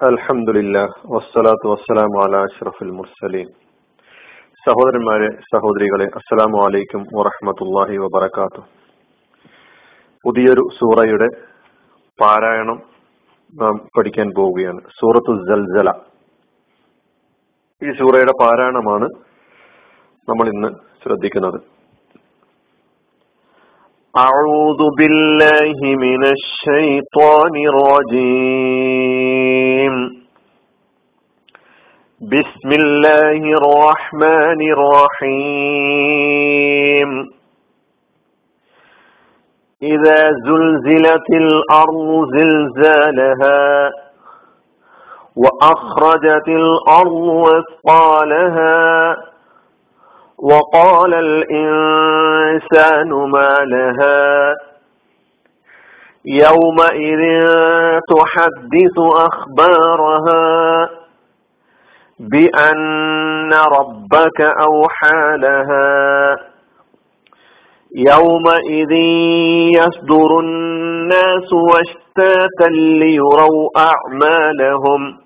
അൽഹംദുലില്ലാ വസ്സലാത്തു സഹോദരന്മാരെ സഹോദരികളെ അസ്സലാമു അലൈക്കും വറഹ്മത്തുള്ളാഹി വബർക്കാത്തു പുതിയൊരു സൂറയുടെ പാരായണം നാം പഠിക്കാൻ പോവുകയാണ്. സൂറത്തു ജൽജല ഈ സൂറയുടെ പാരായണമാണ് നമ്മൾ ഇന്ന് ശ്രദ്ധിക്കുന്നത്. أعوذ بالله من الشيطان الرجيم. بسم الله الرحمن الرحيم. إذا زلزلت الأرض زلزالها وأخرجت الأرض أثقالها وقال الإنسان ما لها يومئذ تحدث أخبارها بأن ربك أوحى لها يومئذ يصدر الناس واشتاتا ليروا أعمالهم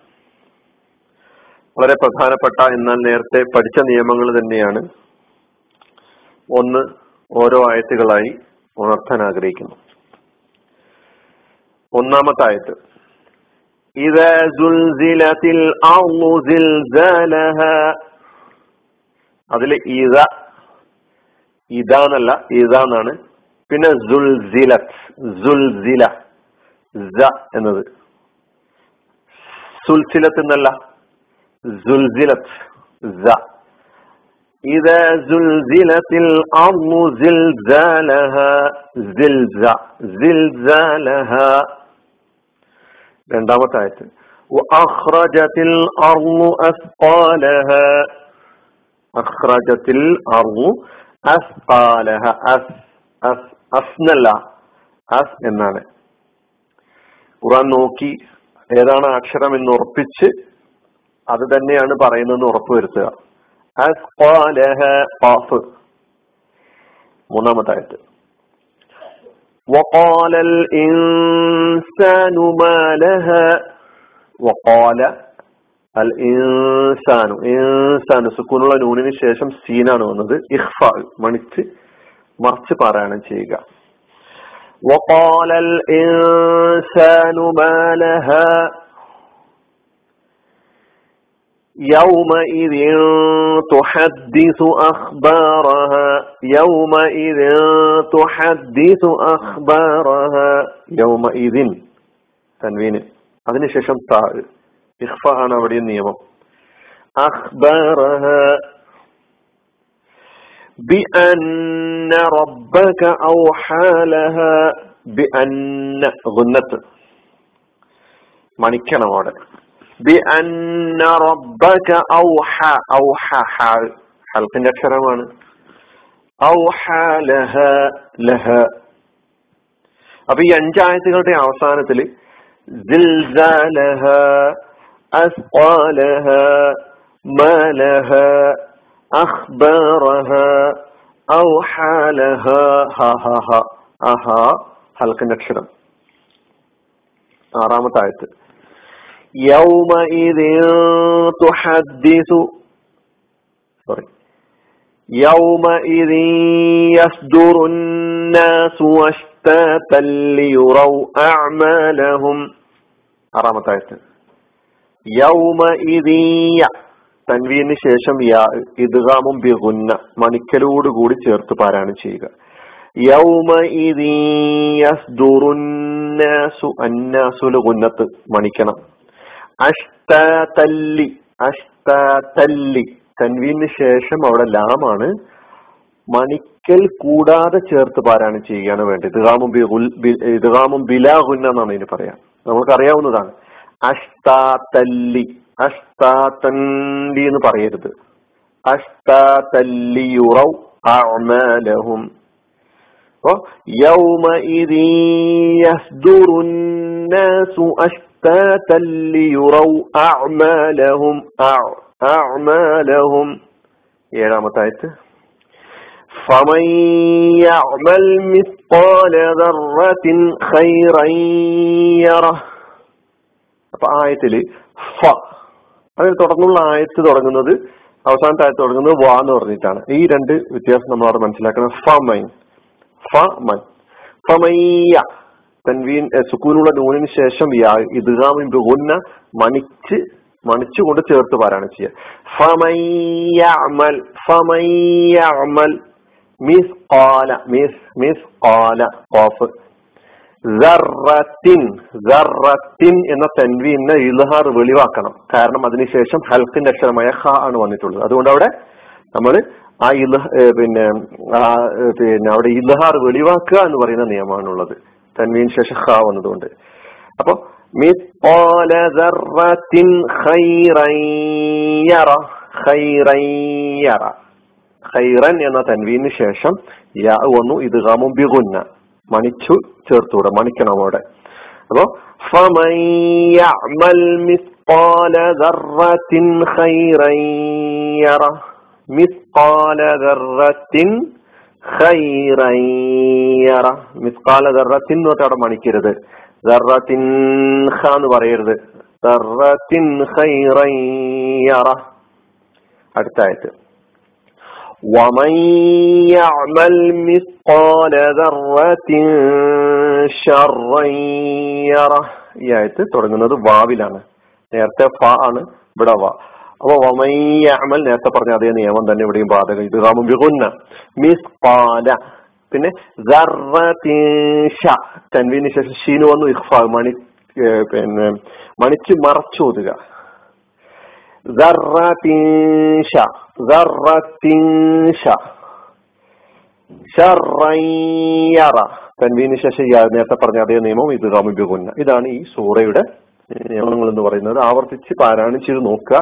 വളരെ പ്രധാനപ്പെട്ട എന്നാൽ നേരത്തെ പഠിച്ച നിയമങ്ങൾ തന്നെയാണ്. ഒന്ന് ഓരോ ആയത്തുകളായി ഉണർത്താൻ ആഗ്രഹിക്കുന്നു. ഒന്നാമത്തെ ആയത്ത് അതിൽ ഇത ഇതാന്നല്ല ഇതാന്നാണ് പിന്നെ എന്നത്. സുൽസിലത്ത് എന്നല്ല زلزلت ز إذا زلزلت الأرض زلزالها زلزا زلزالها രണ്ടാമത്തെ ആയത്ത് وأخرجت الأرض أثقالها أخرجت الأرض أثقالها أس أس അസ്നല്ല അസ് എന്നാണ് ഖുറാൻ നോക്കി ഏതാണ് അക്ഷരം എന്ന് ഉറപ്പിച്ച് അത് തന്നെയാണ് പറയുന്നതെന്ന് ഉറപ്പുവരുത്തുക മൂന്നാമത്തെ ആയത്ത് وقال الإنسان ما لها وقال الإنسان إنسان സുക്കൂനുള്ള നൂനിന് ശേഷം സീനാണ് വന്നത് ഇഖ്ഫ മണിച്ച് മറിച്ച് പാരായണം ചെയ്യുക وقال الإنسان ما لها يومئذ تحدث أخبارها يومئذ تحدث أخبارها يومئذ തൻവീന് അതിനുശേഷം താ ഇഖ്ഫ ആണ് അവിടെ നിയമം അഖ്ബാറഹ بأن ربك أوحى لها بأن غنة മണിക്കണം അവിടെ بأن ربك أوحى أوحى حال حلقين അക്ഷരമാണ് أوحى لها لها അപ്പൊ ഈ അഞ്ചായത്തുകളുടെ അവസാനത്തിൽ زلزالها أثقالها ما لها أخبارها أوحى لها ها ها ها ആഹാ ഹൽക്കിന്റെ അക്ഷരം ആറാമത്തെ ആയത്ത് يومئذ تحدث sorry يومئذ يصدر الناس واشتاتا ليروا أعمالهم ആറാമത്തെ ആയത്ത് യൗമഇദ തൻവീന് ശേഷം യാ ഇദ്ഗാമും ബിഗുന്ന മണിക്കലോട് കൂടി ചേർത്ത് പാരായണം ചെയ്യുക യൗമഇദ യസ്ദുറുന്നാസു അന്നാസുൽ ഗുന്നത്ത് മണിക്കണം അഷ്ടി അഷ്ടി തൻവീന് ശേഷം അവിടെ ലാമാണ്. മണിക്കൽ കൂടാതെ ചേർത്ത് പാരായണം ചെയ്യുകയാണ് വേണ്ടത്. ഇതുകാമും ഇതുകാമും ബിലാഹുന്ന എന്നാണ് ഇതിന് പറയാം. നമുക്കറിയാവുന്നതാണ് അഷ്താത്തല്ലി അഷ്താത്തല്ലി എന്ന് പറയരുത്. അഷ്താത്തല്ലിയുറൗ അമലഹും അപ്പോ യൗമ ഇരീ യസ്ദുറുന്നാസു അഷ് أشتاتا ليروا أعمالهم أعمالهم ഏഴാമത്തെ ആയത്ത് فمن يعمل مثقال ذرة خيرا يره അപ്പൊ ആയത്തില് ഫ അതിന് തുടർന്നുള്ള ആയത്ത് തുടങ്ങുന്നത് അവസാനത്തെ ആയത്ത് തുടങ്ങുന്നത് വാ എന്ന് പറഞ്ഞിട്ടാണ് ഈ രണ്ട് വ്യത്യാസം നമ്മൾ അവിടെ മനസ്സിലാക്കുന്നത് ഫമൈൻ ഫമൻ ഫമയ്യ തൻവീൻ സുക്കൂനുള്ള നൂനിന് ശേഷം യാ ഇദ്ഗാമിൻ ബിഗുന്ന മണിച്ച് മണിച്ചുകൊണ്ട് ചേർത്ത് പാരായണം ചെയ്യുക ഫമയ്യഅമൽ ഫമയ്യഅമൽ മിസ് ഖാല മിസ് മിസ് സർറത്തിൻ സർറത്തിൻ എന്ന തൻവീനെ ഇൽഹാർ വെളിവാക്കണം. കാരണം അതിനുശേഷം ഹൽക്കിന്റെ അക്ഷരമായ ഹ ആണ് വന്നിട്ടുള്ളത്. അതുകൊണ്ട് അവിടെ നമ്മൾ ആ ഇൽഹ പിന്നെ പിന്നെ അവിടെ ഇൽഹാർ വെളിവാക്കുക എന്ന് പറയുന്ന നിയമമാണുള്ളത്. തൻവീൻ ശേഷം ഹ വന്നതുകൊണ്ട്. അപ്പൊ ഖൈറൻ എന്ന തൻവീന് ശേഷം യാ വന്നു ഇത് ഗാമും ബിഗുന്ന. മണിച്ചു ചേർത്തൂടെ മണിക്കണം അവിടെ. അപ്പോ മിസ്പാല يعمل مثقال ذرة خيرا يره مثقال ذرة خيرا يره مثقال ذرة എന്ന് അവിടെ മണിക്കരുത് ദർറത്തിൻ ഖ എന്ന് പറയരുത് ദർറത്തിൻ ഖൈറൻ യറ അടുത്ത ആയത്ത് ومن يعمل مثقال ذرة شرا يره ഈ ആയത്ത് തുടങ്ങുന്നത് വാവിലാണ് നേരത്തെ ഫ ആണ് ഇവിടെ വാ അപ്പൊ വമയ്യമൽ നേരത്തെ പറഞ്ഞ അതേ നിയമം തന്നെ ഇവിടെയും ബാധകം. ഇത് മിസ് പാല പിന്നെ തൻവീന് ശേഷം ഷീനു വന്നു ഇഖ്ഫ മണി പിന്നെ മണിച്ച് മറച്ചോതുക തൻവീന് ശേഷം നേരത്തെ പറഞ്ഞ അതേ നിയമം ഇത് ബിഗുന്ന. ഇതാണ് ഈ സൂറയുടെ നിയമങ്ങൾ എന്ന് പറയുന്നത്. ആവർത്തിച്ച് പാരായണം ചെയ്ത് നോക്കുക.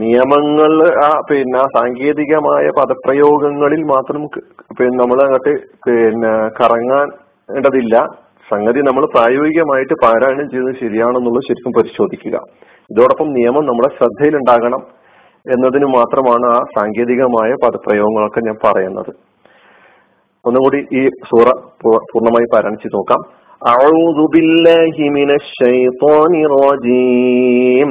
നിയമങ്ങൾ ആ പിന്നെ സാങ്കേതികമായ പദപ്രയോഗങ്ങളിൽ മാത്രം പിന്നെ നമ്മൾ അങ്ങോട്ട് പിന്നെ കറങ്ങാണ്ടതില്ല സംഗതി നമ്മൾ പ്രായോഗികമായിട്ട് പാരായണം ചെയ്തത് ശരിയാണെന്നുള്ളത് ശരിക്കും പരിശോധിക്കുക ഇതോടൊപ്പം നിയമം നമ്മുടെ ശ്രദ്ധയിലുണ്ടാകണം എന്നതിന് മാത്രമാണ് ആ സാങ്കേതികമായ പദപ്രയോഗങ്ങളൊക്കെ ഞാൻ പറയുന്നത് ഒന്നുകൂടി ഈ സൂറ പൂർണ്ണമായി പാരായണം ചെയ്ത് നോക്കാം أعوذ بالله من الشيطان الرجيم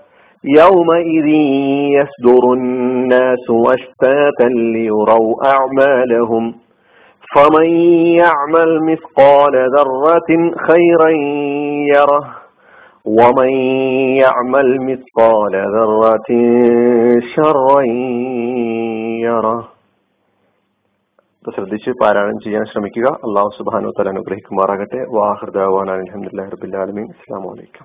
يومئذ يصدر الناس أشتاتا ليروا أعمالهم فمن يعمل مثقال ذرة خيرا يره ومن يعمل مثقال ذرة شرا يره ശ്രദ്ധിച്ച് പാരായണം ചെയ്യാൻ ശ്രമിക്കുക അള്ളാഹു സുബാനു തല അനുഗ്രഹിക്കുമാറാകട്ടെ വാഹൃദാൻ അലഹമുല്ലാ റബിൻ അസ്സാം വലൈക്കും